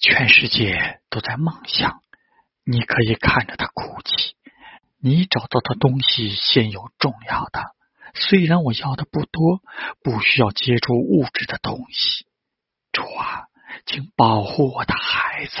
全世界都在梦想你可以看着他哭泣。你找到的东西先有重要的虽然我要的不多不需要接触物质的东西。主啊请保护我的孩子。